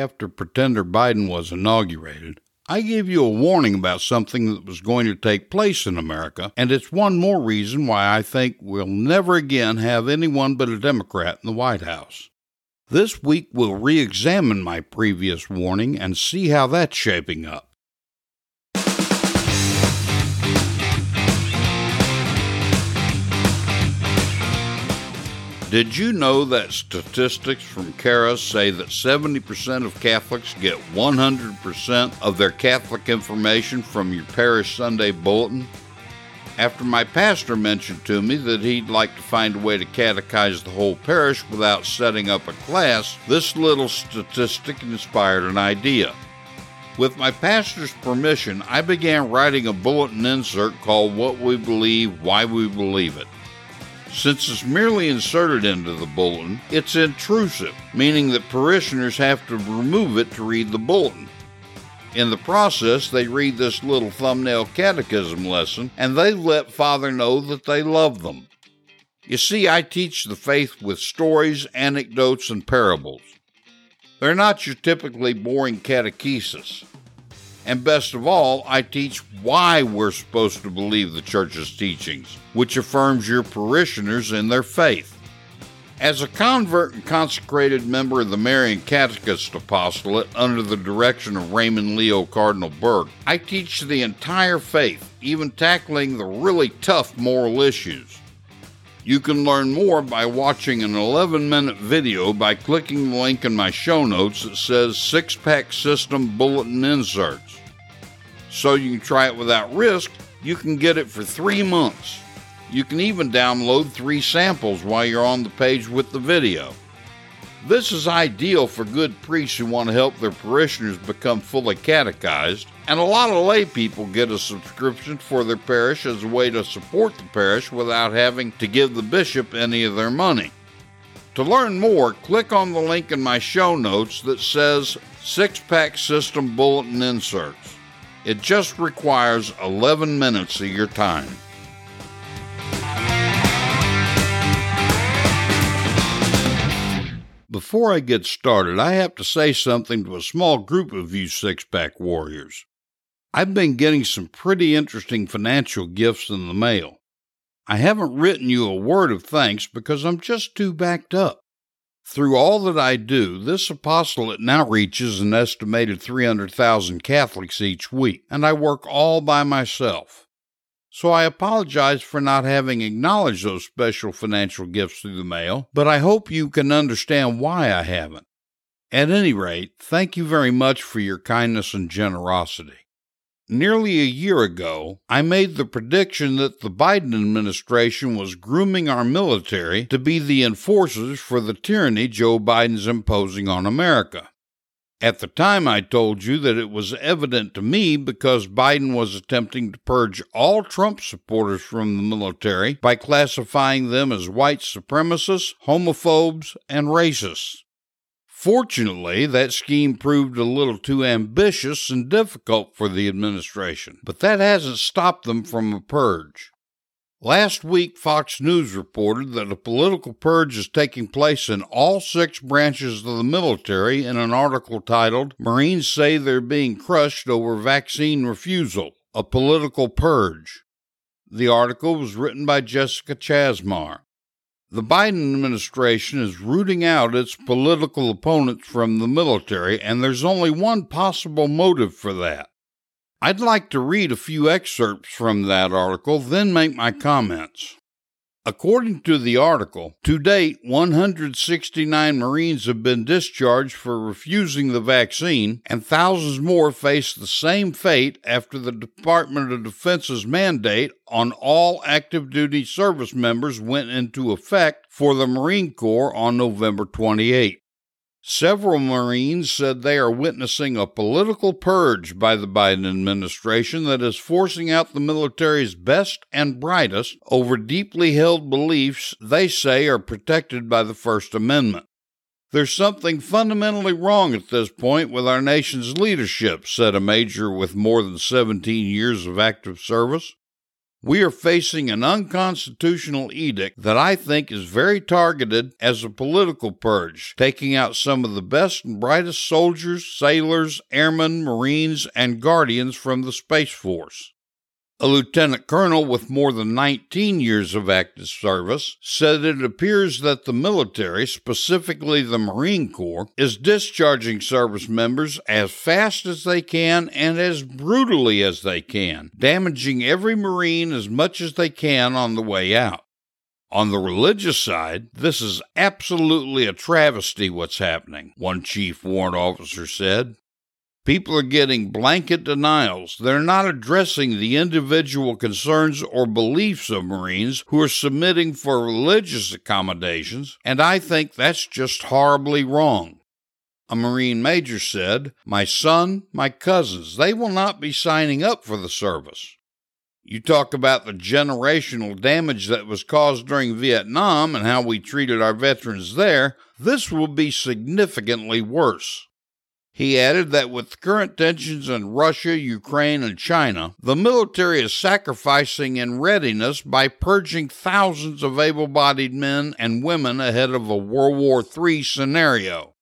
After Pretender Biden was inaugurated, I gave you a warning about something that was going to take place in America, and it's one more reason why I think we'll never again have anyone but a Democrat in the White House. This week we'll re examine my previous warning and see how that's shaping up. Did you know that statistics from CARA say that 70% of Catholics get 100% of their Catholic information from your parish Sunday bulletin? After my pastor mentioned to me that he'd like to find a way to catechize the whole parish without setting up a class, this little statistic inspired an idea. With my pastor's permission, I began writing a bulletin insert called What We Believe, Why We Believe It. Since it's merely inserted into the bulletin, it's intrusive, meaning that parishioners have to remove it to read the bulletin. In the process, they read this little thumbnail catechism lesson and they let Father know that they love them. You see, I teach the faith with stories, anecdotes, and parables. They're not your typically boring catechesis. And best of all, I teach why we're supposed to believe the Church's teachings, which affirms your parishioners in their faith. As a convert and consecrated member of the Marian Catechist Apostolate under the direction of Raymond Leo Cardinal Burke, I teach the entire faith, even tackling the really tough moral issues. You can learn more by watching an 11 minute video by clicking the link in my show notes that says Six Pack System Bulletin Inserts. So you can try it without risk, you can get it for three months. You can even download three samples while you're on the page with the video. This is ideal for good priests who want to help their parishioners become fully catechized, and a lot of lay people get a subscription for their parish as a way to support the parish without having to give the bishop any of their money. To learn more, click on the link in my show notes that says Six Pack System Bulletin Inserts. It just requires 11 minutes of your time. Before I get started, I have to say something to a small group of you six pack warriors. I've been getting some pretty interesting financial gifts in the mail. I haven't written you a word of thanks because I'm just too backed up. Through all that I do, this apostolate now reaches an estimated 300,000 Catholics each week, and I work all by myself. So I apologize for not having acknowledged those special financial gifts through the mail, but I hope you can understand why I haven't. At any rate, thank you very much for your kindness and generosity. Nearly a year ago, I made the prediction that the Biden administration was grooming our military to be the enforcers for the tyranny Joe Biden's imposing on America. At the time, I told you that it was evident to me because Biden was attempting to purge all Trump supporters from the military by classifying them as white supremacists, homophobes, and racists. Fortunately, that scheme proved a little too ambitious and difficult for the administration, but that hasn't stopped them from a purge. Last week, Fox News reported that a political purge is taking place in all six branches of the military in an article titled Marines Say They're Being Crushed Over Vaccine Refusal A Political Purge. The article was written by Jessica Chasmar. The Biden administration is rooting out its political opponents from the military, and there's only one possible motive for that. I'd like to read a few excerpts from that article, then make my comments. According to the article, to date, 169 Marines have been discharged for refusing the vaccine, and thousands more face the same fate after the Department of Defense's mandate on all active duty service members went into effect for the Marine Corps on November 28. Several Marines said they are witnessing a political purge by the Biden administration that is forcing out the military's best and brightest over deeply held beliefs they say are protected by the First Amendment. There's something fundamentally wrong at this point with our nation's leadership, said a major with more than 17 years of active service. We are facing an unconstitutional edict that I think is very targeted as a political purge, taking out some of the best and brightest soldiers, sailors, airmen, marines, and guardians from the Space Force. A lieutenant colonel with more than 19 years of active service said it appears that the military, specifically the Marine Corps, is discharging service members as fast as they can and as brutally as they can, damaging every Marine as much as they can on the way out. On the religious side, this is absolutely a travesty what's happening, one chief warrant officer said. People are getting blanket denials. They're not addressing the individual concerns or beliefs of Marines who are submitting for religious accommodations, and I think that's just horribly wrong. A Marine major said, My son, my cousins, they will not be signing up for the service. You talk about the generational damage that was caused during Vietnam and how we treated our veterans there, this will be significantly worse. He added that with current tensions in Russia, Ukraine, and China, the military is sacrificing in readiness by purging thousands of able bodied men and women ahead of a World War III scenario.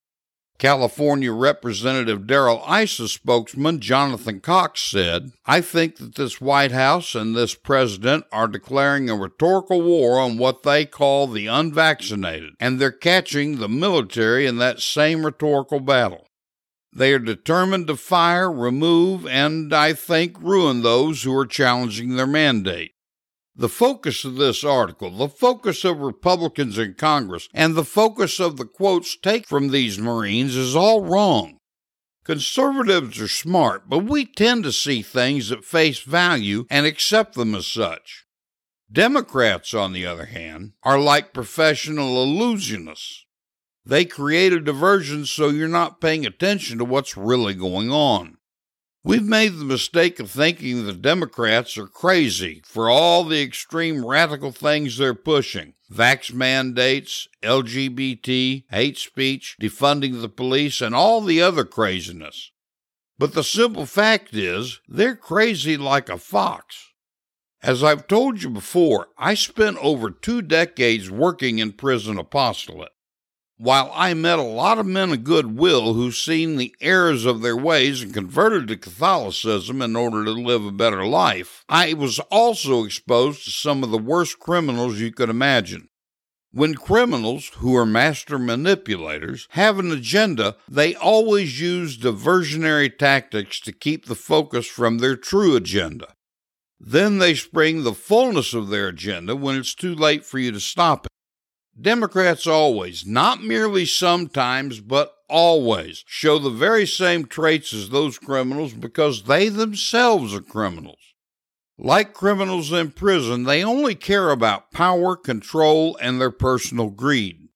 California Representative Darrell Issa spokesman Jonathan Cox said, I think that this White House and this president are declaring a rhetorical war on what they call the unvaccinated, and they're catching the military in that same rhetorical battle. They are determined to fire, remove, and, I think, ruin those who are challenging their mandate. The focus of this article, the focus of Republicans in Congress, and the focus of the quotes taken from these Marines is all wrong. Conservatives are smart, but we tend to see things at face value and accept them as such. Democrats, on the other hand, are like professional illusionists. They create a diversion so you're not paying attention to what's really going on. We've made the mistake of thinking the Democrats are crazy for all the extreme radical things they're pushing vax mandates, LGBT, hate speech, defunding the police, and all the other craziness. But the simple fact is, they're crazy like a fox. As I've told you before, I spent over two decades working in prison apostolate. While I met a lot of men of goodwill who seen the errors of their ways and converted to Catholicism in order to live a better life, I was also exposed to some of the worst criminals you could imagine. When criminals, who are master manipulators, have an agenda, they always use diversionary tactics to keep the focus from their true agenda. Then they spring the fullness of their agenda when it's too late for you to stop it. Democrats always, not merely sometimes, but always, show the very same traits as those criminals because they themselves are criminals. Like criminals in prison, they only care about power, control, and their personal greed.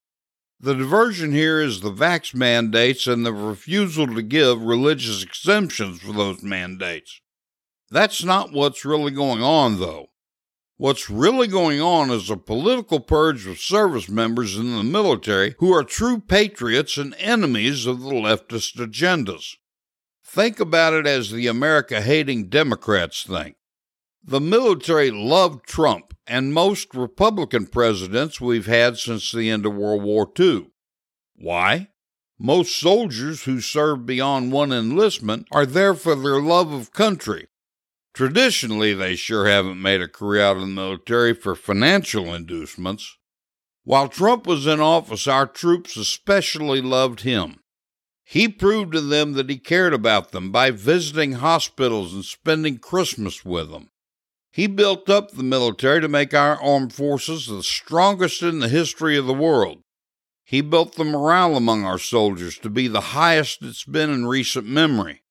The diversion here is the vax mandates and the refusal to give religious exemptions for those mandates. That's not what's really going on, though. What's really going on is a political purge of service members in the military who are true patriots and enemies of the leftist agendas. Think about it as the America hating Democrats think. The military loved Trump and most Republican presidents we've had since the end of World War II. Why? Most soldiers who serve beyond one enlistment are there for their love of country. Traditionally, they sure haven't made a career out of the military for financial inducements. While Trump was in office, our troops especially loved him. He proved to them that he cared about them by visiting hospitals and spending Christmas with them. He built up the military to make our armed forces the strongest in the history of the world. He built the morale among our soldiers to be the highest it's been in recent memory.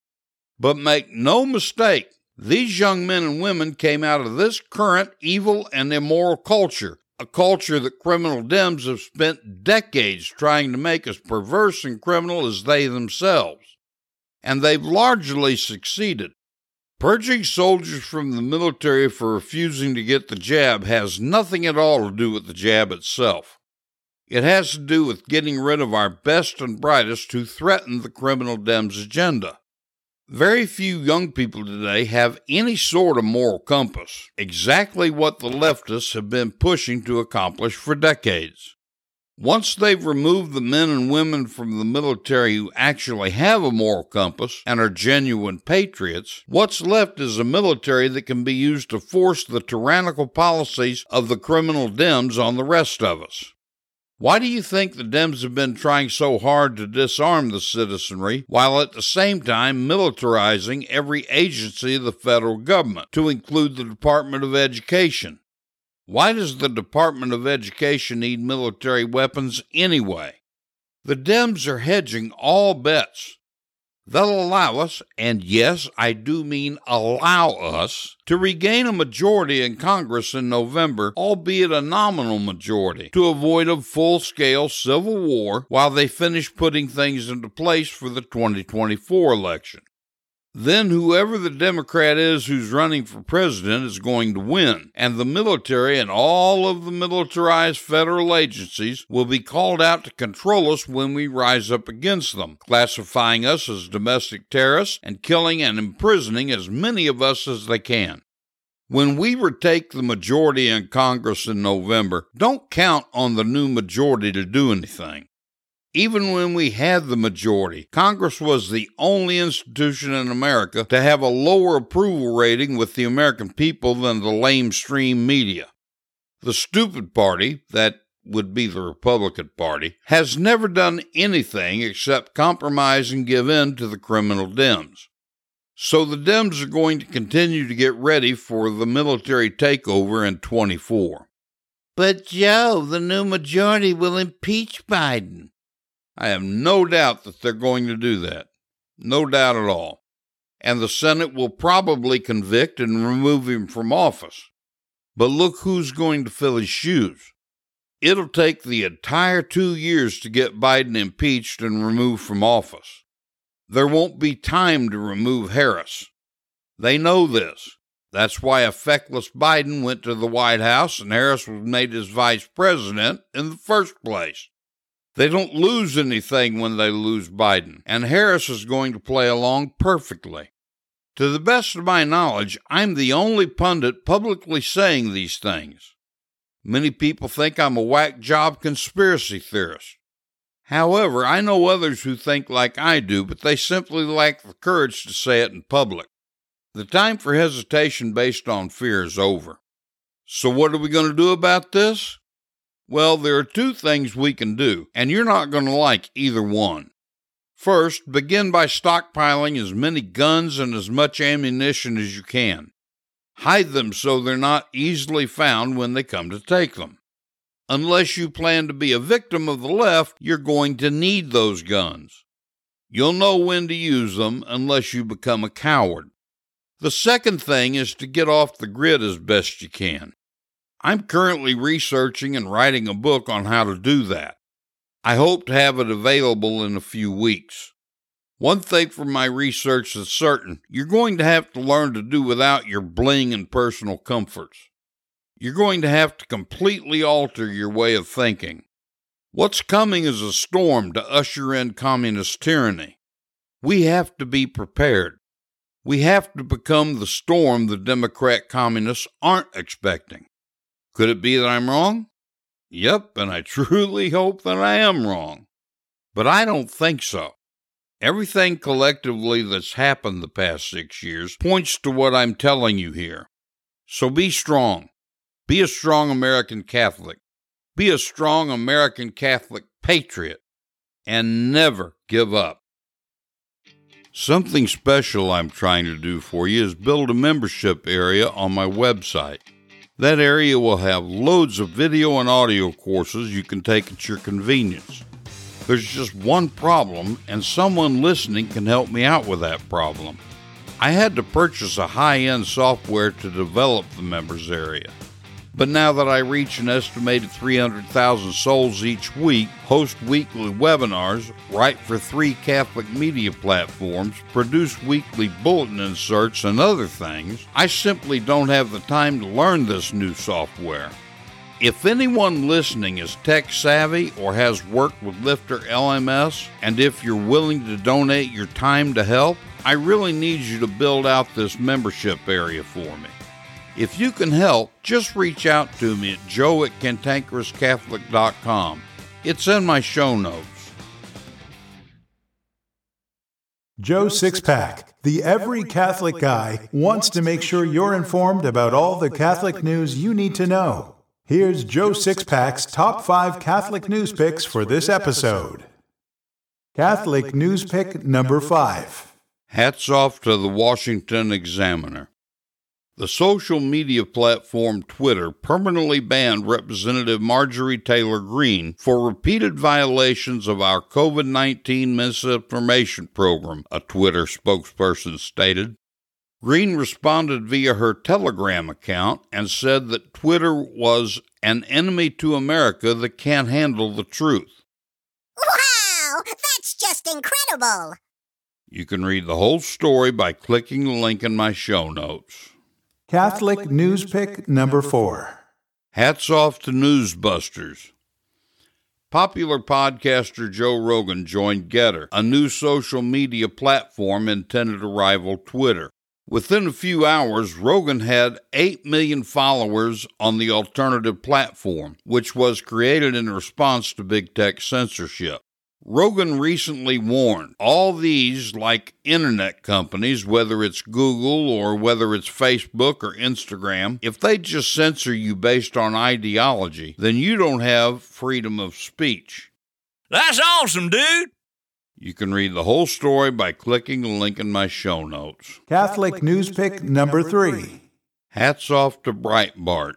But make no mistake, these young men and women came out of this current evil and immoral culture, a culture that criminal Dems have spent decades trying to make as perverse and criminal as they themselves. And they've largely succeeded. Purging soldiers from the military for refusing to get the jab has nothing at all to do with the jab itself. It has to do with getting rid of our best and brightest who threaten the criminal Dems agenda. Very few young people today have any sort of moral compass, exactly what the leftists have been pushing to accomplish for decades. Once they've removed the men and women from the military who actually have a moral compass and are genuine patriots, what's left is a military that can be used to force the tyrannical policies of the criminal Dems on the rest of us. Why do you think the Dems have been trying so hard to disarm the citizenry while at the same time militarizing every agency of the federal government, to include the Department of Education? Why does the Department of Education need military weapons anyway? The Dems are hedging all bets. They'll allow us, and yes, I do mean allow us, to regain a majority in Congress in November, albeit a nominal majority, to avoid a full scale civil war while they finish putting things into place for the 2024 election then whoever the Democrat is who's running for president is going to win, and the military and all of the militarized federal agencies will be called out to control us when we rise up against them, classifying us as domestic terrorists and killing and imprisoning as many of us as they can. When we retake the majority in Congress in November, don't count on the new majority to do anything. Even when we had the majority, Congress was the only institution in America to have a lower approval rating with the American people than the lamestream media. The stupid party, that would be the Republican Party, has never done anything except compromise and give in to the criminal Dems. So the Dems are going to continue to get ready for the military takeover in 24. But Joe, the new majority will impeach Biden. I have no doubt that they're going to do that. No doubt at all. And the Senate will probably convict and remove him from office. But look who's going to fill his shoes. It'll take the entire two years to get Biden impeached and removed from office. There won't be time to remove Harris. They know this. That's why a feckless Biden went to the White House and Harris was made his vice president in the first place. They don't lose anything when they lose Biden, and Harris is going to play along perfectly. To the best of my knowledge, I'm the only pundit publicly saying these things. Many people think I'm a whack job conspiracy theorist. However, I know others who think like I do, but they simply lack the courage to say it in public. The time for hesitation based on fear is over. So, what are we going to do about this? Well, there are two things we can do, and you're not going to like either one. First, begin by stockpiling as many guns and as much ammunition as you can. Hide them so they're not easily found when they come to take them. Unless you plan to be a victim of the left, you're going to need those guns. You'll know when to use them unless you become a coward. The second thing is to get off the grid as best you can. I'm currently researching and writing a book on how to do that. I hope to have it available in a few weeks. One thing from my research is certain you're going to have to learn to do without your bling and personal comforts. You're going to have to completely alter your way of thinking. What's coming is a storm to usher in communist tyranny. We have to be prepared. We have to become the storm the Democrat communists aren't expecting. Could it be that I'm wrong? Yep, and I truly hope that I am wrong. But I don't think so. Everything collectively that's happened the past six years points to what I'm telling you here. So be strong. Be a strong American Catholic. Be a strong American Catholic patriot. And never give up. Something special I'm trying to do for you is build a membership area on my website. That area will have loads of video and audio courses you can take at your convenience. There's just one problem, and someone listening can help me out with that problem. I had to purchase a high end software to develop the members area. But now that I reach an estimated 300,000 souls each week, host weekly webinars, write for three Catholic media platforms, produce weekly bulletin inserts, and other things, I simply don't have the time to learn this new software. If anyone listening is tech savvy or has worked with Lifter LMS, and if you're willing to donate your time to help, I really need you to build out this membership area for me. If you can help, just reach out to me at joe at cantankerouscatholic.com. It's in my show notes. Joe Sixpack, the every Catholic guy, wants to make sure you're informed about all the Catholic news you need to know. Here's Joe Sixpack's top five Catholic news picks for this episode. Catholic news pick number five. Hats off to the Washington Examiner. The social media platform Twitter permanently banned Representative Marjorie Taylor Greene for repeated violations of our COVID 19 misinformation program, a Twitter spokesperson stated. Greene responded via her Telegram account and said that Twitter was an enemy to America that can't handle the truth. Wow! That's just incredible! You can read the whole story by clicking the link in my show notes. Catholic News Pick number four. Hats off to Newsbusters. Popular podcaster Joe Rogan joined GETTR, a new social media platform intended to rival Twitter. Within a few hours, Rogan had 8 million followers on the alternative platform, which was created in response to big tech censorship. Rogan recently warned all these, like internet companies, whether it's Google or whether it's Facebook or Instagram, if they just censor you based on ideology, then you don't have freedom of speech. That's awesome, dude. You can read the whole story by clicking the link in my show notes. Catholic News Pick number three. Hats off to Breitbart.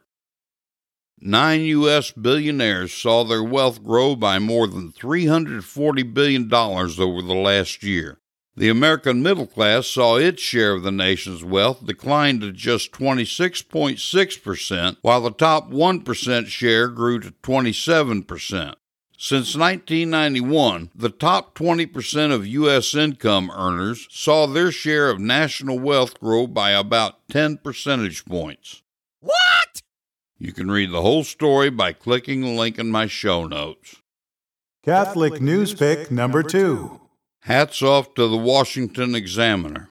Nine U.S. billionaires saw their wealth grow by more than $340 billion over the last year. The American middle class saw its share of the nation's wealth decline to just 26.6%, while the top 1% share grew to 27%. Since 1991, the top 20% of U.S. income earners saw their share of national wealth grow by about 10 percentage points. What? You can read the whole story by clicking the link in my show notes. Catholic News Pick number two. Hats off to the Washington Examiner.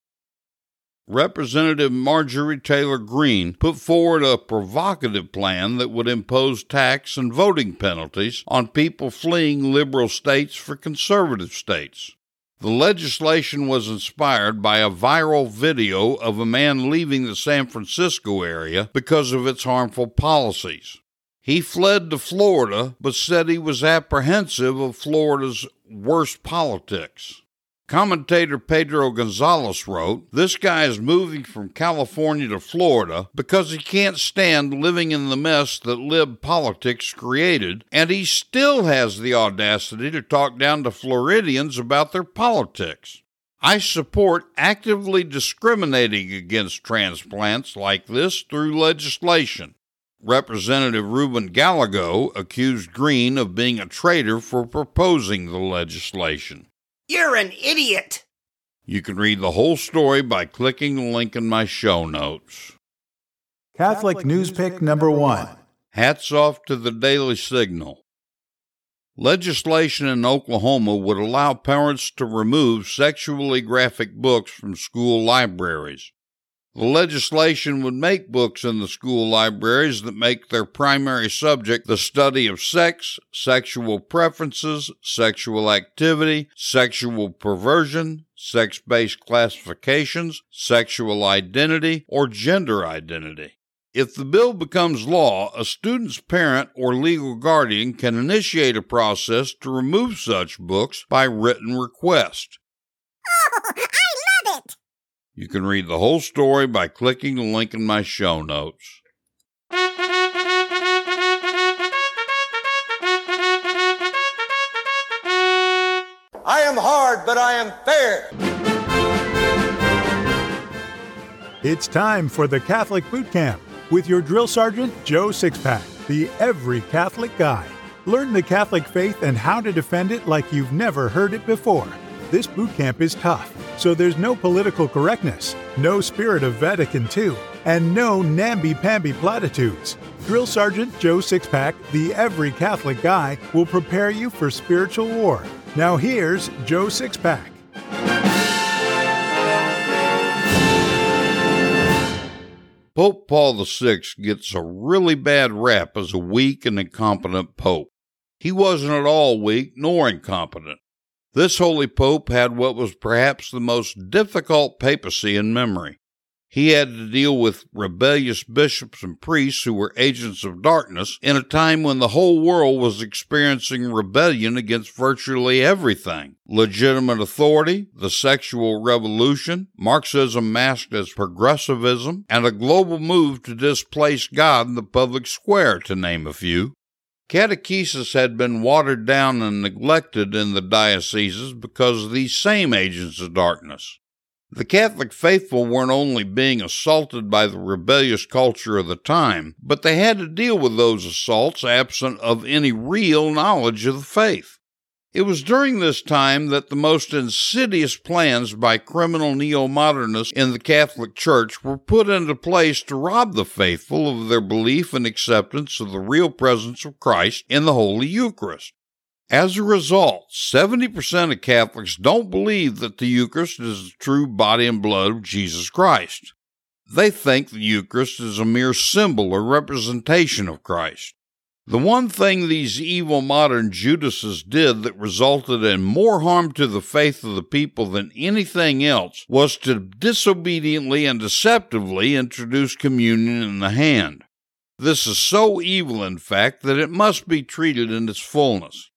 Representative Marjorie Taylor Greene put forward a provocative plan that would impose tax and voting penalties on people fleeing liberal states for conservative states. The legislation was inspired by a viral video of a man leaving the San Francisco area because of its harmful policies. He fled to Florida, but said he was apprehensive of Florida's worst politics. Commentator Pedro Gonzalez wrote, This guy is moving from California to Florida because he can't stand living in the mess that lib politics created, and he still has the audacity to talk down to Floridians about their politics. I support actively discriminating against transplants like this through legislation. Representative Ruben Gallego accused Greene of being a traitor for proposing the legislation. You're an idiot. You can read the whole story by clicking the link in my show notes. Catholic News Pick number one. Hats off to the Daily Signal. Legislation in Oklahoma would allow parents to remove sexually graphic books from school libraries. The legislation would make books in the school libraries that make their primary subject the study of sex, sexual preferences, sexual activity, sexual perversion, sex based classifications, sexual identity, or gender identity. If the bill becomes law, a student's parent or legal guardian can initiate a process to remove such books by written request. Oh, I! You can read the whole story by clicking the link in my show notes. I am hard, but I am fair. It's time for the Catholic Boot Camp with your drill sergeant, Joe Sixpack, the every Catholic guy. Learn the Catholic faith and how to defend it like you've never heard it before. This boot camp is tough, so there's no political correctness, no spirit of Vatican II, and no namby-pamby platitudes. Drill Sergeant Joe Sixpack, the every Catholic guy, will prepare you for spiritual war. Now here's Joe Sixpack. Pope Paul VI gets a really bad rap as a weak and incompetent pope. He wasn't at all weak nor incompetent. This holy pope had what was perhaps the most difficult papacy in memory. He had to deal with rebellious bishops and priests who were agents of darkness in a time when the whole world was experiencing rebellion against virtually everything legitimate authority, the sexual revolution, Marxism masked as progressivism, and a global move to displace God in the public square, to name a few. Catechesis had been watered down and neglected in the dioceses because of these same agents of darkness. The Catholic faithful weren't only being assaulted by the rebellious culture of the time, but they had to deal with those assaults absent of any real knowledge of the faith. It was during this time that the most insidious plans by criminal neo modernists in the Catholic Church were put into place to rob the faithful of their belief and acceptance of the real presence of Christ in the Holy Eucharist. As a result, 70% of Catholics don't believe that the Eucharist is the true body and blood of Jesus Christ. They think the Eucharist is a mere symbol or representation of Christ. The one thing these evil modern Judases did that resulted in more harm to the faith of the people than anything else was to disobediently and deceptively introduce communion in the hand. This is so evil, in fact, that it must be treated in its fullness.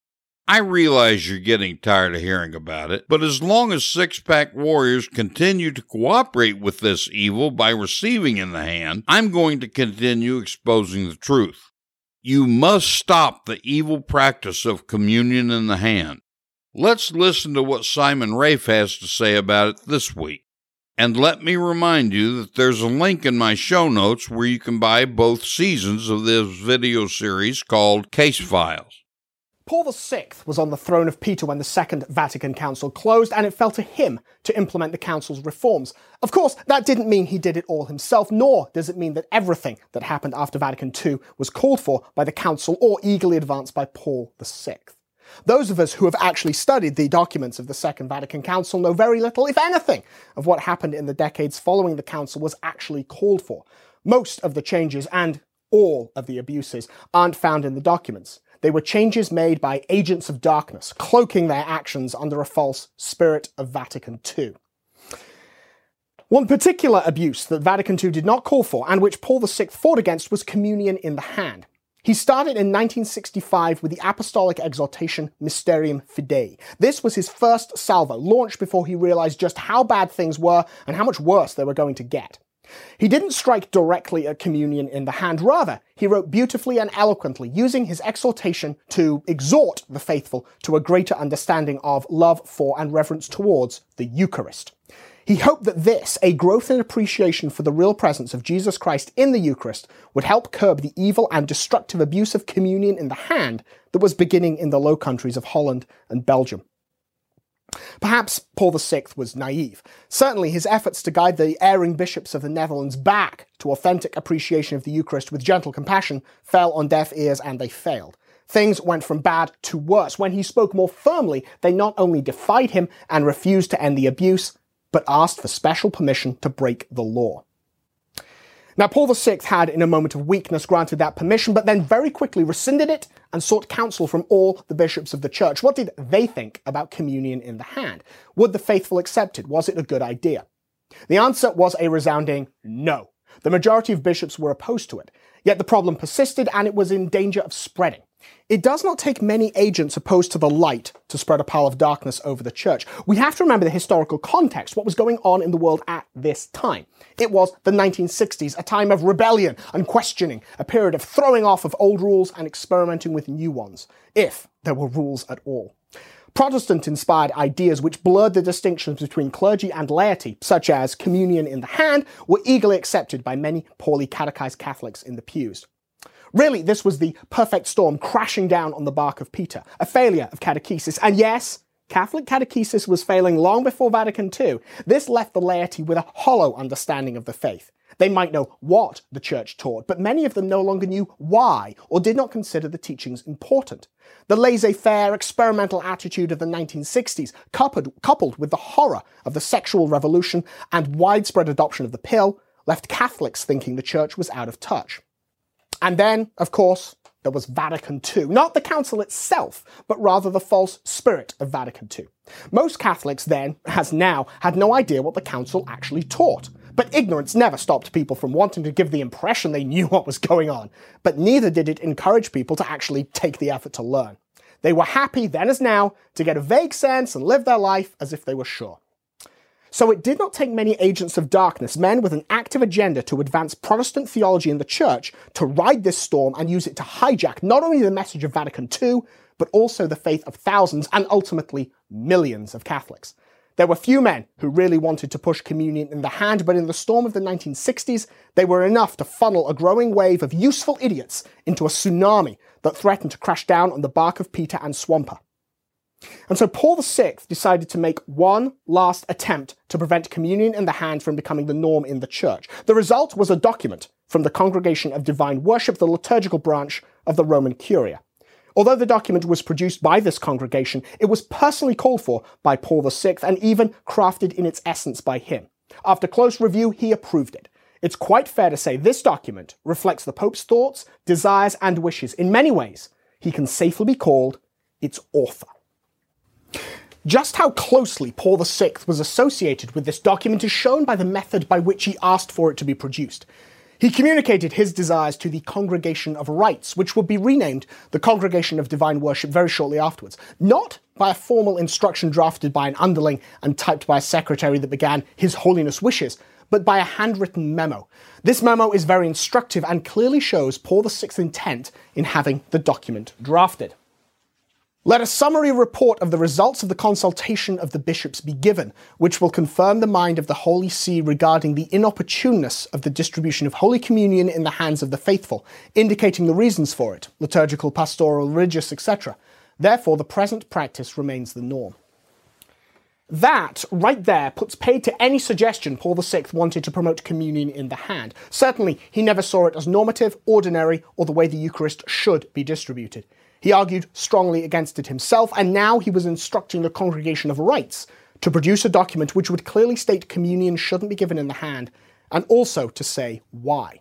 I realize you're getting tired of hearing about it, but as long as six pack warriors continue to cooperate with this evil by receiving in the hand, I'm going to continue exposing the truth. You must stop the evil practice of communion in the hand. Let's listen to what Simon Rafe has to say about it this week. And let me remind you that there's a link in my show notes where you can buy both seasons of this video series called Case Files. Paul VI was on the throne of Peter when the Second Vatican Council closed, and it fell to him to implement the Council's reforms. Of course, that didn't mean he did it all himself, nor does it mean that everything that happened after Vatican II was called for by the Council or eagerly advanced by Paul VI. Those of us who have actually studied the documents of the Second Vatican Council know very little, if anything, of what happened in the decades following the Council was actually called for. Most of the changes and all of the abuses aren't found in the documents. They were changes made by agents of darkness, cloaking their actions under a false spirit of Vatican II. One particular abuse that Vatican II did not call for and which Paul VI fought against was communion in the hand. He started in 1965 with the apostolic exhortation Mysterium Fidei. This was his first salvo, launched before he realized just how bad things were and how much worse they were going to get. He didn't strike directly at communion in the hand, rather, he wrote beautifully and eloquently, using his exhortation to exhort the faithful to a greater understanding of love for and reverence towards the Eucharist. He hoped that this, a growth in appreciation for the real presence of Jesus Christ in the Eucharist, would help curb the evil and destructive abuse of communion in the hand that was beginning in the Low Countries of Holland and Belgium. Perhaps Paul VI was naive. Certainly, his efforts to guide the erring bishops of the Netherlands back to authentic appreciation of the Eucharist with gentle compassion fell on deaf ears and they failed. Things went from bad to worse. When he spoke more firmly, they not only defied him and refused to end the abuse, but asked for special permission to break the law. Now, Paul VI had, in a moment of weakness, granted that permission, but then very quickly rescinded it and sought counsel from all the bishops of the church. What did they think about communion in the hand? Would the faithful accept it? Was it a good idea? The answer was a resounding no. The majority of bishops were opposed to it. Yet the problem persisted and it was in danger of spreading. It does not take many agents opposed to the light to spread a pall of darkness over the church. We have to remember the historical context, what was going on in the world at this time. It was the 1960s, a time of rebellion and questioning, a period of throwing off of old rules and experimenting with new ones, if there were rules at all. Protestant inspired ideas which blurred the distinctions between clergy and laity, such as communion in the hand, were eagerly accepted by many poorly catechized Catholics in the pews. Really, this was the perfect storm crashing down on the bark of Peter, a failure of catechesis. And yes, Catholic catechesis was failing long before Vatican II. This left the laity with a hollow understanding of the faith. They might know what the church taught, but many of them no longer knew why or did not consider the teachings important. The laissez faire, experimental attitude of the 1960s, coupled, coupled with the horror of the sexual revolution and widespread adoption of the pill, left Catholics thinking the church was out of touch. And then, of course, there was Vatican II. Not the council itself, but rather the false spirit of Vatican II. Most Catholics then, as now, had no idea what the council actually taught. But ignorance never stopped people from wanting to give the impression they knew what was going on. But neither did it encourage people to actually take the effort to learn. They were happy, then as now, to get a vague sense and live their life as if they were sure. So it did not take many agents of darkness, men with an active agenda to advance Protestant theology in the church, to ride this storm and use it to hijack not only the message of Vatican II, but also the faith of thousands and ultimately millions of Catholics. There were few men who really wanted to push communion in the hand, but in the storm of the 1960s, they were enough to funnel a growing wave of useful idiots into a tsunami that threatened to crash down on the bark of Peter and Swamper. And so Paul VI decided to make one last attempt to prevent communion in the hand from becoming the norm in the church. The result was a document from the Congregation of Divine Worship, the liturgical branch of the Roman Curia. Although the document was produced by this congregation, it was personally called for by Paul VI and even crafted in its essence by him. After close review, he approved it. It's quite fair to say this document reflects the Pope's thoughts, desires, and wishes. In many ways, he can safely be called its author. Just how closely Paul VI was associated with this document is shown by the method by which he asked for it to be produced. He communicated his desires to the Congregation of Rites, which would be renamed the Congregation of Divine Worship very shortly afterwards. Not by a formal instruction drafted by an underling and typed by a secretary that began His Holiness wishes, but by a handwritten memo. This memo is very instructive and clearly shows Paul VI's intent in having the document drafted. Let a summary report of the results of the consultation of the bishops be given, which will confirm the mind of the Holy See regarding the inopportuneness of the distribution of Holy Communion in the hands of the faithful, indicating the reasons for it, liturgical, pastoral, religious, etc. Therefore, the present practice remains the norm. That, right there, puts paid to any suggestion Paul VI wanted to promote communion in the hand. Certainly, he never saw it as normative, ordinary, or the way the Eucharist should be distributed. He argued strongly against it himself, and now he was instructing the Congregation of Rites to produce a document which would clearly state communion shouldn't be given in the hand, and also to say why.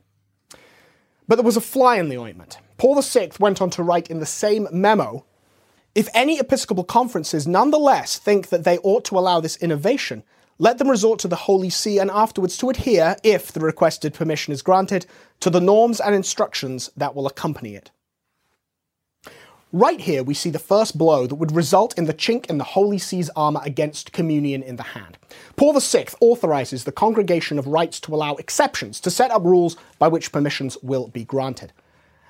But there was a fly in the ointment. Paul VI went on to write in the same memo if any Episcopal conferences nonetheless think that they ought to allow this innovation, let them resort to the Holy See and afterwards to adhere, if the requested permission is granted, to the norms and instructions that will accompany it. Right here, we see the first blow that would result in the chink in the Holy See's armour against communion in the hand. Paul VI authorises the Congregation of Rites to allow exceptions to set up rules by which permissions will be granted.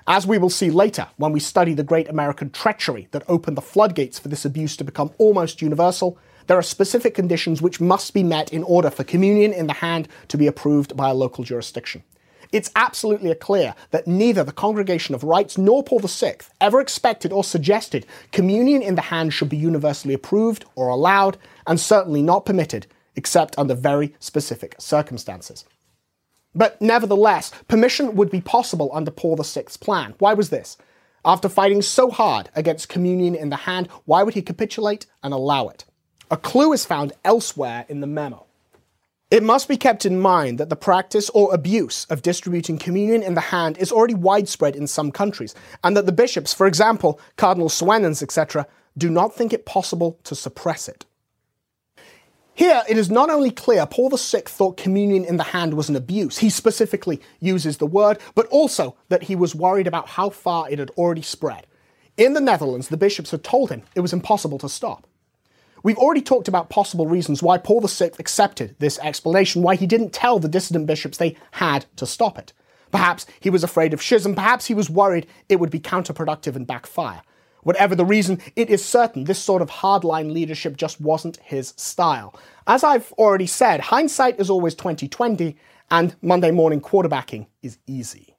As we will see later when we study the great American treachery that opened the floodgates for this abuse to become almost universal, there are specific conditions which must be met in order for communion in the hand to be approved by a local jurisdiction. It's absolutely clear that neither the Congregation of Rites nor Paul VI ever expected or suggested communion in the hand should be universally approved or allowed, and certainly not permitted, except under very specific circumstances. But nevertheless, permission would be possible under Paul VI's plan. Why was this? After fighting so hard against communion in the hand, why would he capitulate and allow it? A clue is found elsewhere in the memo. It must be kept in mind that the practice or abuse of distributing communion in the hand is already widespread in some countries, and that the bishops, for example, Cardinal Suenens, etc., do not think it possible to suppress it. Here, it is not only clear Paul VI thought communion in the hand was an abuse, he specifically uses the word, but also that he was worried about how far it had already spread. In the Netherlands, the bishops had told him it was impossible to stop. We've already talked about possible reasons why Paul VI accepted this explanation, why he didn't tell the dissident bishops they had to stop it. Perhaps he was afraid of schism, perhaps he was worried it would be counterproductive and backfire. Whatever the reason, it is certain this sort of hardline leadership just wasn't his style. As I've already said, hindsight is always 2020, and Monday morning quarterbacking is easy.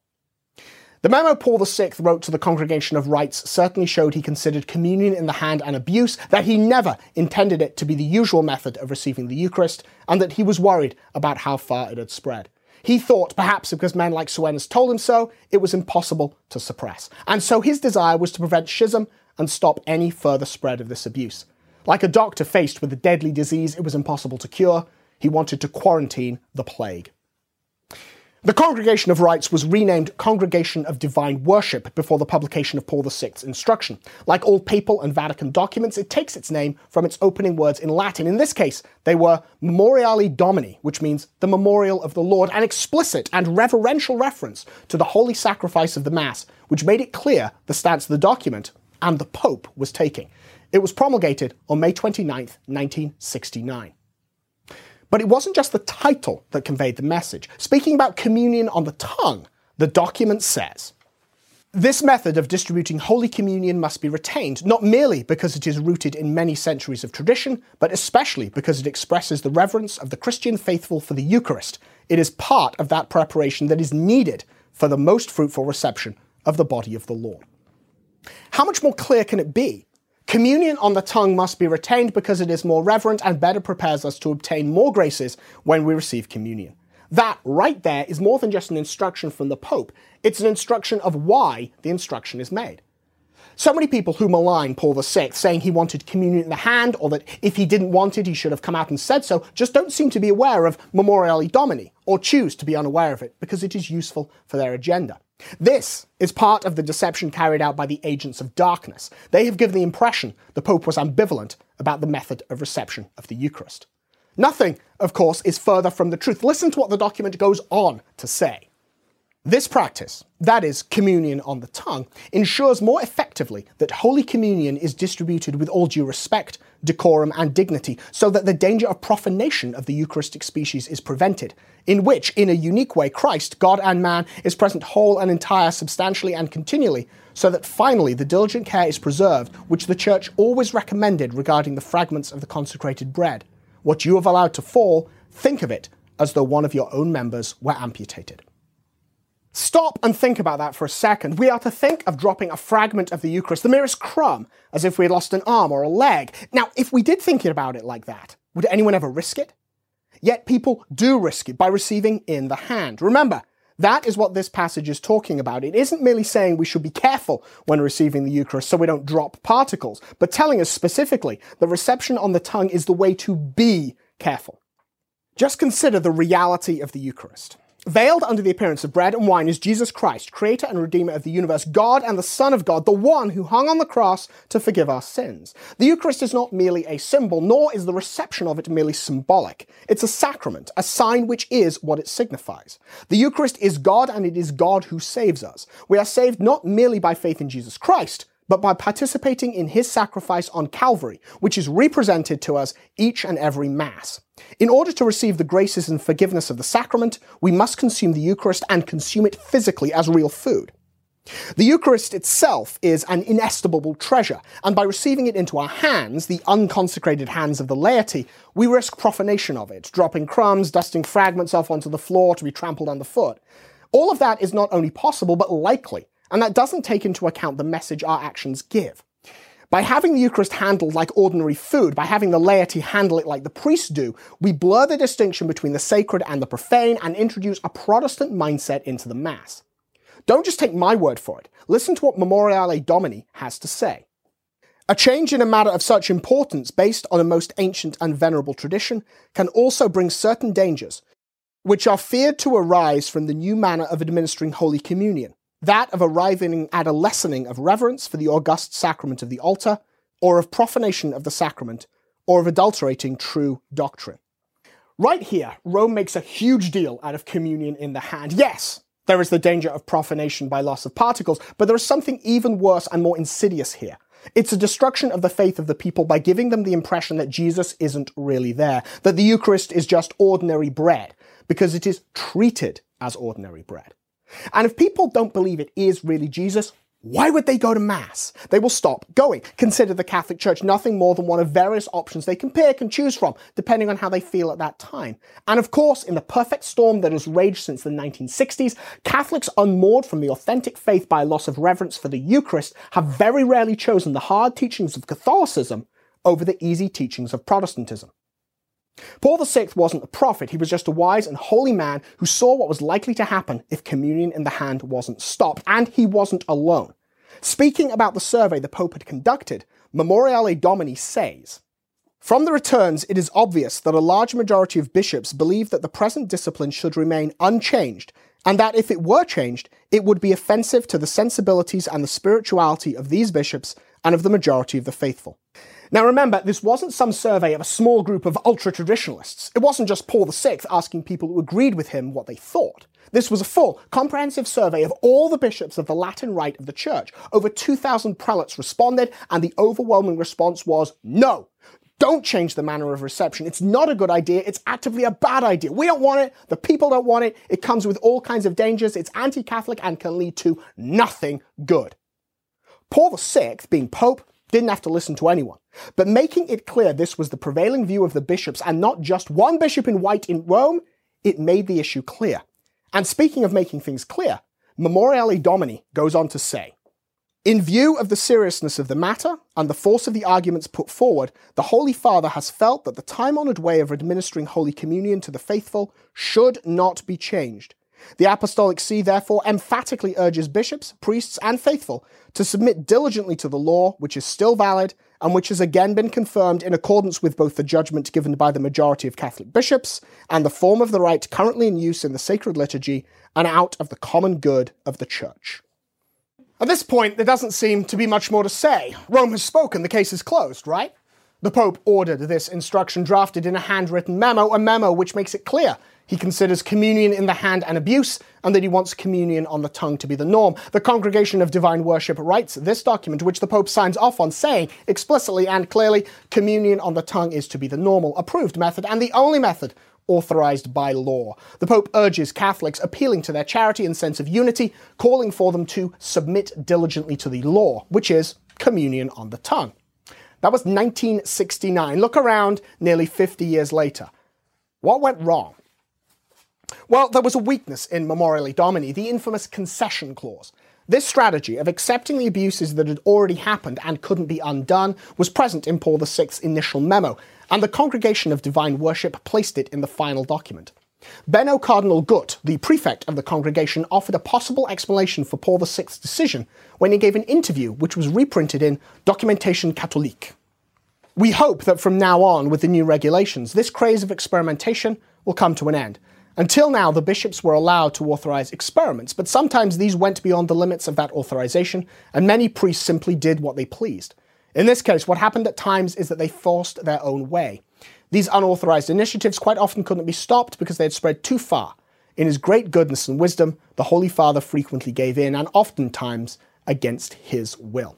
The memo Paul VI wrote to the Congregation of Rites certainly showed he considered communion in the hand an abuse, that he never intended it to be the usual method of receiving the Eucharist, and that he was worried about how far it had spread. He thought, perhaps because men like Suenens told him so, it was impossible to suppress. And so his desire was to prevent schism and stop any further spread of this abuse. Like a doctor faced with a deadly disease it was impossible to cure, he wanted to quarantine the plague. The Congregation of Rites was renamed Congregation of Divine Worship before the publication of Paul VI's instruction. Like all papal and Vatican documents, it takes its name from its opening words in Latin. In this case, they were Memoriale Domini, which means the memorial of the Lord, an explicit and reverential reference to the holy sacrifice of the Mass, which made it clear the stance the document and the Pope was taking. It was promulgated on May 29, 1969. But it wasn't just the title that conveyed the message. Speaking about communion on the tongue, the document says this method of distributing Holy Communion must be retained, not merely because it is rooted in many centuries of tradition, but especially because it expresses the reverence of the Christian faithful for the Eucharist. It is part of that preparation that is needed for the most fruitful reception of the body of the Lord. How much more clear can it be Communion on the tongue must be retained because it is more reverent and better prepares us to obtain more graces when we receive communion. That right there is more than just an instruction from the Pope, it's an instruction of why the instruction is made. So many people who malign Paul VI, saying he wanted communion in the hand, or that if he didn't want it, he should have come out and said so, just don't seem to be aware of Memoriale Domini, or choose to be unaware of it, because it is useful for their agenda. This is part of the deception carried out by the agents of darkness. They have given the impression the Pope was ambivalent about the method of reception of the Eucharist. Nothing, of course, is further from the truth. Listen to what the document goes on to say. This practice, that is, communion on the tongue, ensures more effectively that Holy Communion is distributed with all due respect, decorum, and dignity, so that the danger of profanation of the Eucharistic species is prevented, in which, in a unique way, Christ, God and man, is present whole and entire, substantially and continually, so that finally the diligent care is preserved, which the Church always recommended regarding the fragments of the consecrated bread. What you have allowed to fall, think of it as though one of your own members were amputated. Stop and think about that for a second. We are to think of dropping a fragment of the Eucharist, the merest crumb, as if we had lost an arm or a leg. Now, if we did think about it like that, would anyone ever risk it? Yet people do risk it by receiving in the hand. Remember, that is what this passage is talking about. It isn't merely saying we should be careful when receiving the Eucharist so we don't drop particles, but telling us specifically that reception on the tongue is the way to be careful. Just consider the reality of the Eucharist. Veiled under the appearance of bread and wine is Jesus Christ, creator and redeemer of the universe, God and the Son of God, the one who hung on the cross to forgive our sins. The Eucharist is not merely a symbol, nor is the reception of it merely symbolic. It's a sacrament, a sign which is what it signifies. The Eucharist is God and it is God who saves us. We are saved not merely by faith in Jesus Christ, but by participating in his sacrifice on Calvary, which is represented to us each and every Mass. In order to receive the graces and forgiveness of the sacrament, we must consume the Eucharist and consume it physically as real food. The Eucharist itself is an inestimable treasure, and by receiving it into our hands, the unconsecrated hands of the laity, we risk profanation of it, dropping crumbs, dusting fragments off onto the floor to be trampled underfoot. All of that is not only possible, but likely, and that doesn't take into account the message our actions give. By having the Eucharist handled like ordinary food, by having the laity handle it like the priests do, we blur the distinction between the sacred and the profane and introduce a Protestant mindset into the Mass. Don't just take my word for it. Listen to what Memoriale Domini has to say. A change in a matter of such importance based on a most ancient and venerable tradition can also bring certain dangers, which are feared to arise from the new manner of administering Holy Communion, that of arriving at a lessening of reverence for the august sacrament of the altar, or of profanation of the sacrament, or of adulterating true doctrine. Right here, Rome makes a huge deal out of communion in the hand. Yes, there is the danger of profanation by loss of particles, but there is something even worse and more insidious here. It's a destruction of the faith of the people by giving them the impression that Jesus isn't really there, that the Eucharist is just ordinary bread, because it is treated as ordinary bread. And if people don't believe it is really Jesus, why would they go to Mass? They will stop going. Consider the Catholic Church nothing more than one of various options they can pick and choose from, depending on how they feel at that time. And of course, in the perfect storm that has raged since the 1960s, Catholics unmoored from the authentic faith by a loss of reverence for the Eucharist have very rarely chosen the hard teachings of Catholicism over the easy teachings of Protestantism. Paul VI wasn't a prophet, he was just a wise and holy man who saw what was likely to happen if communion in the hand wasn't stopped, and he wasn't alone. Speaking about the survey the Pope had conducted, Memoriale Domini says, from the returns, it is obvious that a large majority of bishops believe that the present discipline should remain unchanged, and that if it were changed, it would be offensive to the sensibilities and the spirituality of these bishops and of the majority of the faithful. Now remember, this wasn't some survey of a small group of ultra traditionalists. It wasn't just Paul VI asking people who agreed with him what they thought. This was a full, comprehensive survey of all the bishops of the Latin Rite of the Church. Over 2,000 prelates responded, and the overwhelming response was no. Don't change the manner of reception. It's not a good idea. It's actively a bad idea. We don't want it. The people don't want it. It comes with all kinds of dangers. It's anti Catholic and can lead to nothing good. Paul VI, being Pope, didn't have to listen to anyone. But making it clear this was the prevailing view of the bishops and not just one bishop in white in Rome, it made the issue clear. And speaking of making things clear, Memoriale Domini goes on to say, in view of the seriousness of the matter and the force of the arguments put forward, the Holy Father has felt that the time honored way of administering Holy Communion to the faithful should not be changed, the Apostolic See therefore emphatically urges bishops, priests, and faithful to submit diligently to the law, which is still valid and which has again been confirmed in accordance with both the judgment given by the majority of Catholic bishops and the form of the rite currently in use in the sacred liturgy and out of the common good of the Church. At this point, there doesn't seem to be much more to say. Rome has spoken, the case is closed, right? The Pope ordered this instruction drafted in a handwritten memo, a memo which makes it clear he considers communion in the hand an abuse, and that he wants communion on the tongue to be the norm. The Congregation of Divine Worship writes this document, which the Pope signs off on, saying explicitly and clearly communion on the tongue is to be the normal, approved method, and the only method authorized by law. The Pope urges Catholics, appealing to their charity and sense of unity, calling for them to submit diligently to the law, which is communion on the tongue. That was 1969. Look around nearly 50 years later. What went wrong? Well, there was a weakness in Memoriale Domini, the infamous concession clause. This strategy of accepting the abuses that had already happened and couldn't be undone was present in Paul VI's initial memo, and the Congregation of Divine Worship placed it in the final document. Benno Cardinal Gut, the prefect of the congregation, offered a possible explanation for Paul VI's decision when he gave an interview which was reprinted in Documentation Catholique. We hope that from now on, with the new regulations, this craze of experimentation will come to an end, until now, the bishops were allowed to authorize experiments, but sometimes these went beyond the limits of that authorization, and many priests simply did what they pleased. In this case, what happened at times is that they forced their own way. These unauthorized initiatives quite often couldn't be stopped because they had spread too far. In his great goodness and wisdom, the Holy Father frequently gave in, and oftentimes against his will.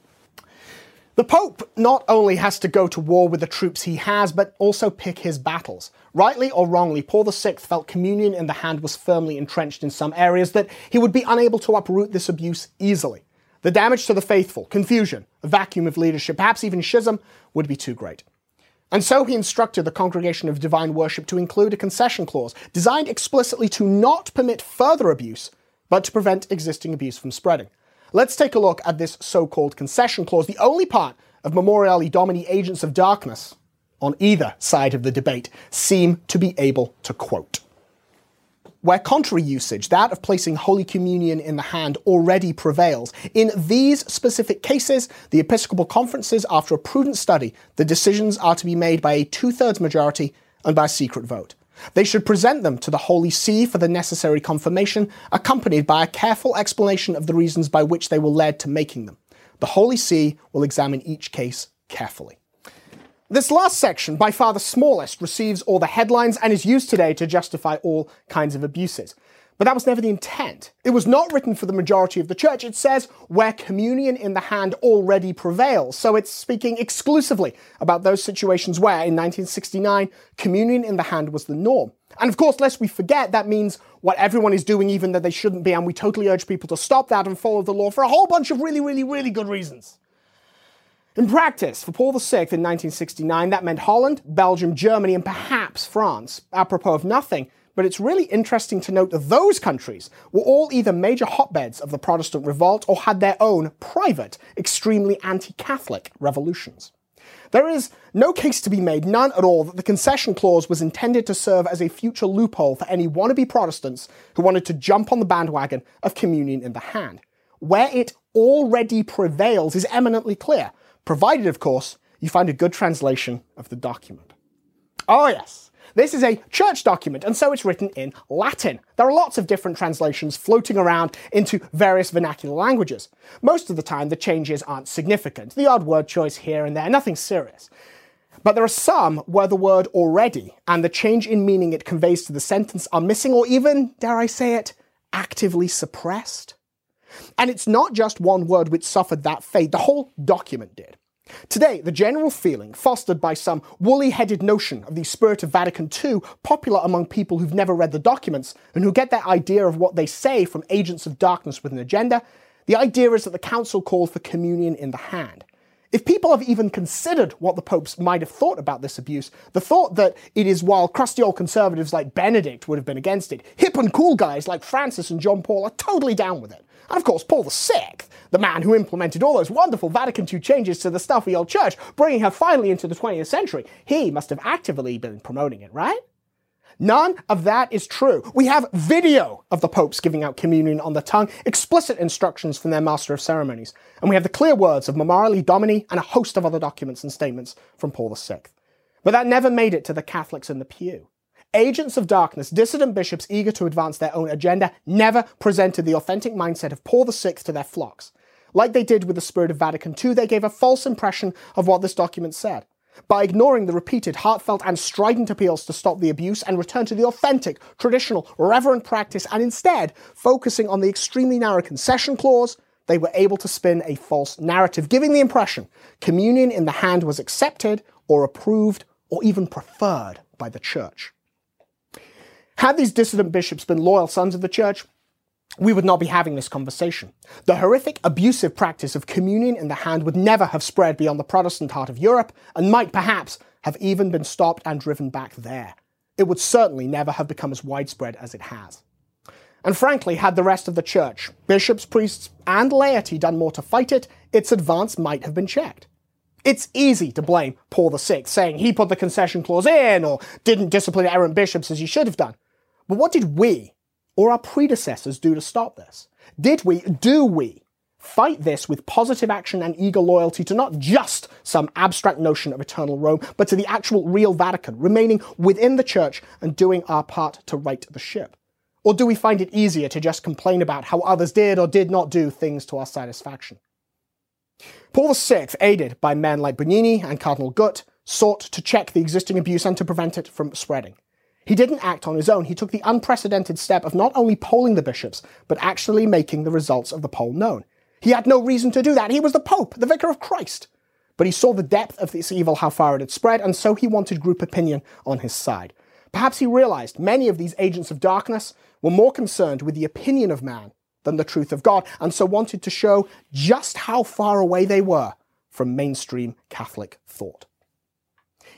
The Pope not only has to go to war with the troops he has, but also pick his battles. Rightly or wrongly, Paul VI felt communion in the hand was firmly entrenched in some areas, that he would be unable to uproot this abuse easily. The damage to the faithful, confusion, a vacuum of leadership, perhaps even schism, would be too great. And so he instructed the Congregation of Divine Worship to include a concession clause designed explicitly to not permit further abuse, but to prevent existing abuse from spreading. Let's take a look at this so called concession clause, the only part of Memoriale Domini agents of darkness on either side of the debate seem to be able to quote. Where contrary usage, that of placing Holy Communion in the hand, already prevails, in these specific cases, the Episcopal conferences, after a prudent study, the decisions are to be made by a two thirds majority and by secret vote. They should present them to the Holy See for the necessary confirmation, accompanied by a careful explanation of the reasons by which they were led to making them. The Holy See will examine each case carefully. This last section, by far the smallest, receives all the headlines and is used today to justify all kinds of abuses. But that was never the intent. It was not written for the majority of the church. It says where communion in the hand already prevails. So it's speaking exclusively about those situations where, in 1969, communion in the hand was the norm. And of course, lest we forget, that means what everyone is doing, even that they shouldn't be, and we totally urge people to stop that and follow the law for a whole bunch of really, really, really good reasons. In practice, for Paul VI in 1969, that meant Holland, Belgium, Germany, and perhaps France, apropos of nothing, but it's really interesting to note that those countries were all either major hotbeds of the Protestant revolt or had their own private, extremely anti Catholic revolutions. There is no case to be made, none at all, that the concession clause was intended to serve as a future loophole for any wannabe Protestants who wanted to jump on the bandwagon of communion in the hand. Where it already prevails is eminently clear, provided, of course, you find a good translation of the document. Oh, yes. This is a church document, and so it's written in Latin. There are lots of different translations floating around into various vernacular languages. Most of the time, the changes aren't significant, the odd word choice here and there, nothing serious. But there are some where the word already and the change in meaning it conveys to the sentence are missing, or even, dare I say it, actively suppressed. And it's not just one word which suffered that fate, the whole document did. Today, the general feeling, fostered by some woolly headed notion of the spirit of Vatican II, popular among people who've never read the documents and who get their idea of what they say from agents of darkness with an agenda, the idea is that the Council called for communion in the hand. If people have even considered what the popes might have thought about this abuse, the thought that it is while crusty old conservatives like Benedict would have been against it, hip and cool guys like Francis and John Paul are totally down with it. And of course, Paul VI, the man who implemented all those wonderful Vatican II changes to the stuffy old church, bringing her finally into the 20th century, he must have actively been promoting it, right? None of that is true. We have video of the popes giving out communion on the tongue, explicit instructions from their master of ceremonies, and we have the clear words of Memoriale Domini and a host of other documents and statements from Paul VI. But that never made it to the Catholics in the pew. Agents of darkness, dissident bishops eager to advance their own agenda, never presented the authentic mindset of Paul VI to their flocks. Like they did with the spirit of Vatican II, they gave a false impression of what this document said. By ignoring the repeated, heartfelt, and strident appeals to stop the abuse and return to the authentic, traditional, reverent practice, and instead focusing on the extremely narrow concession clause, they were able to spin a false narrative, giving the impression communion in the hand was accepted or approved or even preferred by the church. Had these dissident bishops been loyal sons of the church, we would not be having this conversation. The horrific, abusive practice of communion in the hand would never have spread beyond the Protestant heart of Europe, and might perhaps have even been stopped and driven back there. It would certainly never have become as widespread as it has. And frankly, had the rest of the church, bishops, priests, and laity done more to fight it, its advance might have been checked. It's easy to blame Paul VI, saying he put the concession clause in or didn't discipline errant bishops as he should have done. But what did we, or our predecessors, do to stop this? Did we, do we, fight this with positive action and eager loyalty to not just some abstract notion of eternal Rome, but to the actual real Vatican, remaining within the church and doing our part to right the ship? Or do we find it easier to just complain about how others did or did not do things to our satisfaction? Paul VI, aided by men like Bugnini and Cardinal Gut, sought to check the existing abuse and to prevent it from spreading. He didn't act on his own. He took the unprecedented step of not only polling the bishops, but actually making the results of the poll known. He had no reason to do that. He was the Pope, the Vicar of Christ. But he saw the depth of this evil, how far it had spread, and so he wanted group opinion on his side. Perhaps he realized many of these agents of darkness were more concerned with the opinion of man than the truth of God, and so wanted to show just how far away they were from mainstream Catholic thought.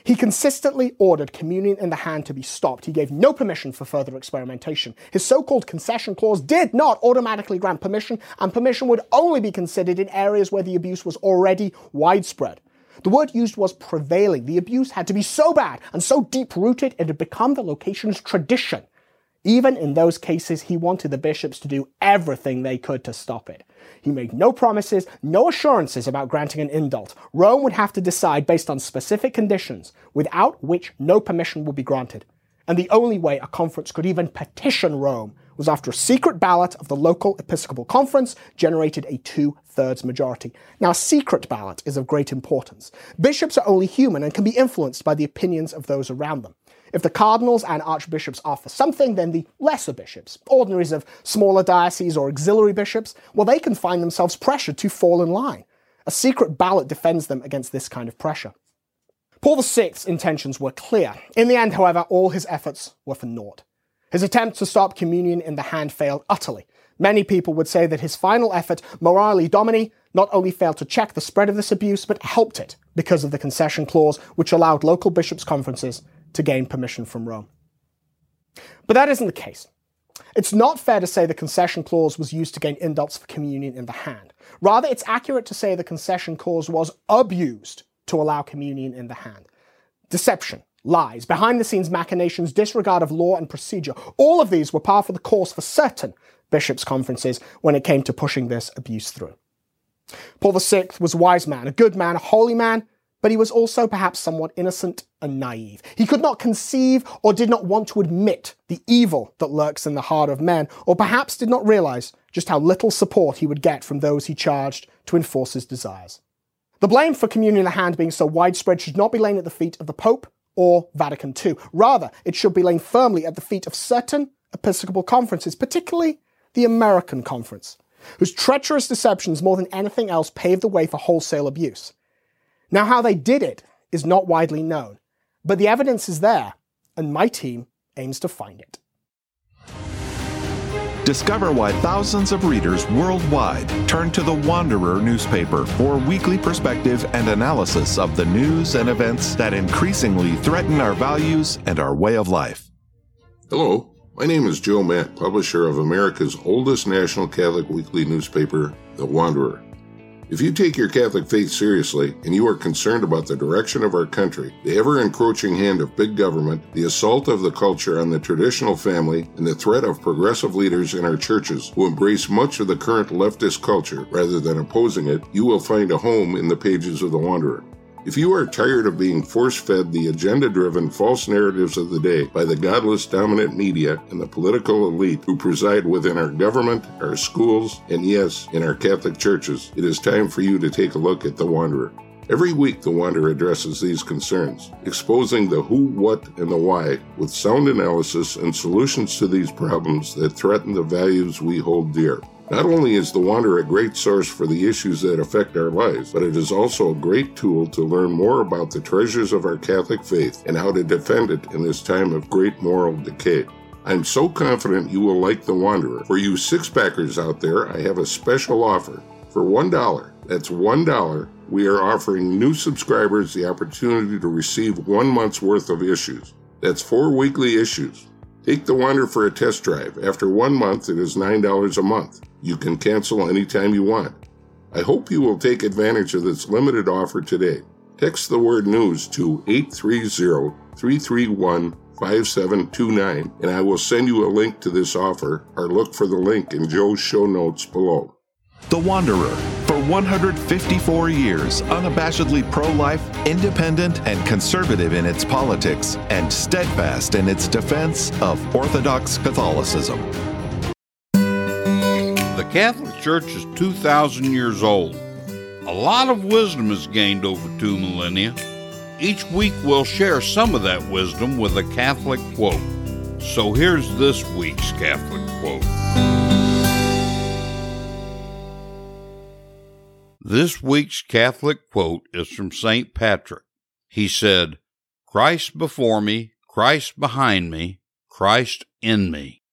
He consistently ordered communion in the hand to be stopped. He gave no permission for further experimentation. His so called concession clause did not automatically grant permission, and permission would only be considered in areas where the abuse was already widespread. The word used was prevailing. The abuse had to be so bad and so deep rooted it had become the location's tradition. Even in those cases, he wanted the bishops to do everything they could to stop it. He made no promises, no assurances about granting an indult. Rome would have to decide based on specific conditions, without which no permission would be granted. And the only way a conference could even petition Rome was after a secret ballot of the local episcopal conference generated a two thirds majority. Now, a secret ballot is of great importance. Bishops are only human and can be influenced by the opinions of those around them. If the cardinals and archbishops are for something, then the lesser bishops, ordinaries of smaller dioceses or auxiliary bishops, well, they can find themselves pressured to fall in line. A secret ballot defends them against this kind of pressure. Paul VI's intentions were clear. In the end, however, all his efforts were for naught. His attempt to stop communion in the hand failed utterly. Many people would say that his final effort, Memoriale Domini, not only failed to check the spread of this abuse, but helped it because of the concession clause, which allowed local bishops' conferences to gain permission from Rome. But that isn't the case. It's not fair to say the concession clause was used to gain indults for communion in the hand. Rather, it's accurate to say the concession clause was abused to allow communion in the hand. Deception, lies, behind the scenes machinations, disregard of law and procedure, all of these were par for the course for certain bishops' conferences when it came to pushing this abuse through. Paul VI was a wise man, a good man, a holy man, but he was also perhaps somewhat innocent and naive. He could not conceive or did not want to admit the evil that lurks in the heart of men, or perhaps did not realize just how little support he would get from those he charged to enforce his desires. The blame for communion in the hand being so widespread should not be laid at the feet of the Pope or Vatican II. Rather, it should be laid firmly at the feet of certain episcopal conferences, particularly the American Conference, whose treacherous deceptions more than anything else paved the way for wholesale abuse. Now, how they did it is not widely known, but the evidence is there, and my team aims to find it. Discover why thousands of readers worldwide turn to the Wanderer newspaper for weekly perspective and analysis of the news and events that increasingly threaten our values and our way of life. Hello, my name is Joe Matt, publisher of America's oldest national Catholic weekly newspaper, The Wanderer. If you take your Catholic faith seriously and you are concerned about the direction of our country, the ever encroaching hand of big government, the assault of the culture on the traditional family, and the threat of progressive leaders in our churches who embrace much of the current leftist culture rather than opposing it, you will find a home in the pages of The Wanderer. If you are tired of being force fed the agenda driven false narratives of the day by the godless dominant media and the political elite who preside within our government, our schools, and yes, in our Catholic churches, it is time for you to take a look at The Wanderer. Every week, The Wanderer addresses these concerns, exposing the who, what, and the why with sound analysis and solutions to these problems that threaten the values we hold dear. Not only is The Wanderer a great source for the issues that affect our lives, but it is also a great tool to learn more about the treasures of our Catholic faith and how to defend it in this time of great moral decay. I'm so confident you will like The Wanderer. For you six packers out there, I have a special offer. For $1, that's $1, we are offering new subscribers the opportunity to receive one month's worth of issues. That's four weekly issues. Take the Wanderer for a test drive. After one month, it is $9 a month. You can cancel anytime you want. I hope you will take advantage of this limited offer today. Text the word news to 830 331 5729 and I will send you a link to this offer or look for the link in Joe's show notes below. The Wanderer, 154 years, unabashedly pro life, independent, and conservative in its politics, and steadfast in its defense of Orthodox Catholicism. The Catholic Church is 2,000 years old. A lot of wisdom is gained over two millennia. Each week we'll share some of that wisdom with a Catholic quote. So here's this week's Catholic quote. This week's Catholic quote is from St. Patrick. He said, Christ before me, Christ behind me, Christ in me.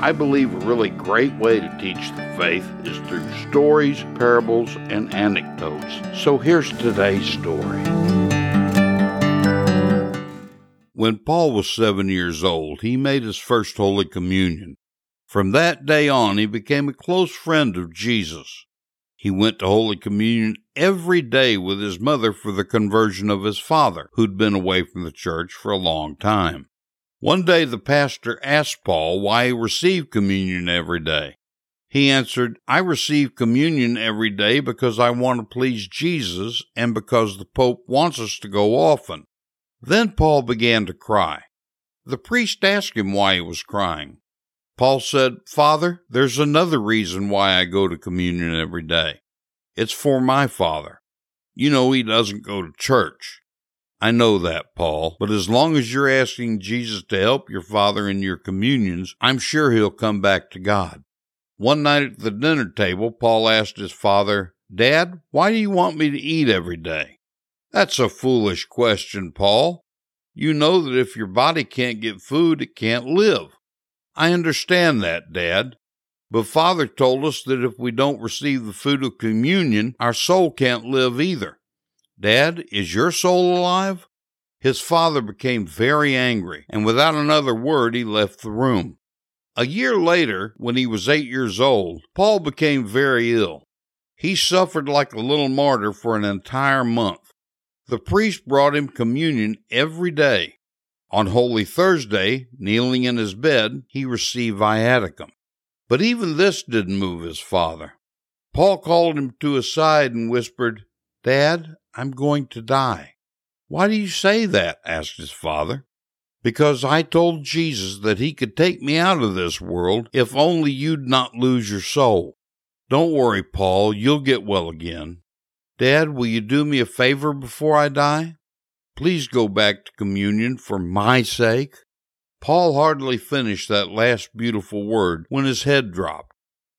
I believe a really great way to teach the faith is through stories, parables, and anecdotes. So here's today's story. When Paul was seven years old, he made his first Holy Communion. From that day on, he became a close friend of Jesus. He went to Holy Communion every day with his mother for the conversion of his father, who'd been away from the church for a long time. One day the pastor asked Paul why he received communion every day. He answered, I receive communion every day because I want to please Jesus and because the Pope wants us to go often. Then Paul began to cry. The priest asked him why he was crying. Paul said, Father, there's another reason why I go to communion every day. It's for my father. You know he doesn't go to church. I know that, Paul, but as long as you're asking Jesus to help your father in your communions, I'm sure he'll come back to God. One night at the dinner table, Paul asked his father, Dad, why do you want me to eat every day? That's a foolish question, Paul. You know that if your body can't get food, it can't live. I understand that, Dad. But Father told us that if we don't receive the food of communion, our soul can't live either. Dad, is your soul alive? His father became very angry, and without another word, he left the room. A year later, when he was eight years old, Paul became very ill. He suffered like a little martyr for an entire month. The priest brought him communion every day. On Holy Thursday, kneeling in his bed, he received viaticum. But even this didn't move his father. Paul called him to his side and whispered, Dad, I'm going to die. Why do you say that? asked his father. Because I told Jesus that he could take me out of this world if only you'd not lose your soul. Don't worry, Paul, you'll get well again. Dad, will you do me a favor before I die? Please go back to communion for my sake. Paul hardly finished that last beautiful word when his head dropped.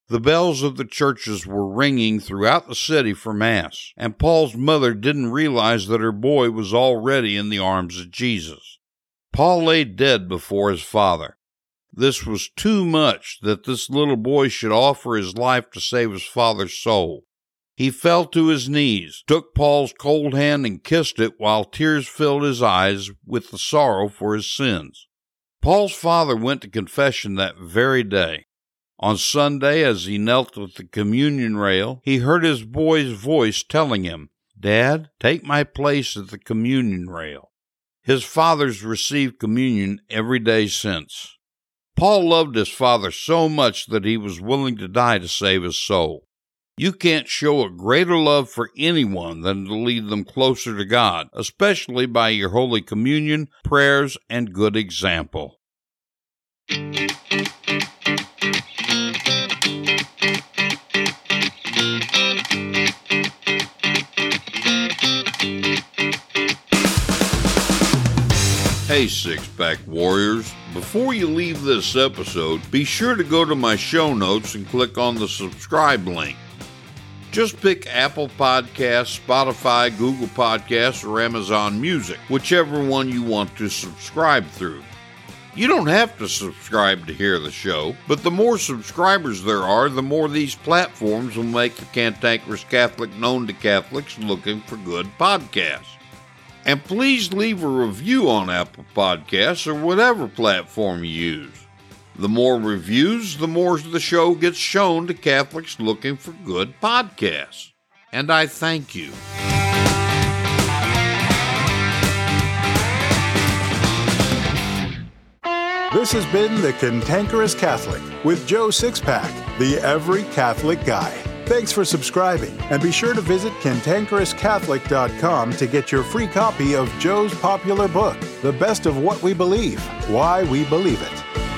The bells of the churches were ringing throughout the city for Mass, and Paul's mother didn't realize that her boy was already in the arms of Jesus. Paul lay dead before his father. This was too much that this little boy should offer his life to save his father's soul. He fell to his knees, took Paul's cold hand, and kissed it while tears filled his eyes with the sorrow for his sins. Paul's father went to confession that very day. On Sunday, as he knelt at the communion rail, he heard his boy's voice telling him, Dad, take my place at the communion rail. His father's received communion every day since. Paul loved his father so much that he was willing to die to save his soul. You can't show a greater love for anyone than to lead them closer to God, especially by your Holy Communion, prayers, and good example. Hey, Six Pack Warriors. Before you leave this episode, be sure to go to my show notes and click on the subscribe link. Just pick Apple Podcasts, Spotify, Google Podcasts, or Amazon Music, whichever one you want to subscribe through. You don't have to subscribe to hear the show, but the more subscribers there are, the more these platforms will make the Cantankerous Catholic known to Catholics looking for good podcasts. And please leave a review on Apple Podcasts or whatever platform you use. The more reviews, the more the show gets shown to Catholics looking for good podcasts. And I thank you. This has been The Cantankerous Catholic with Joe Sixpack, the Every Catholic Guy. Thanks for subscribing, and be sure to visit cantankerouscatholic.com to get your free copy of Joe's popular book, The Best of What We Believe Why We Believe It.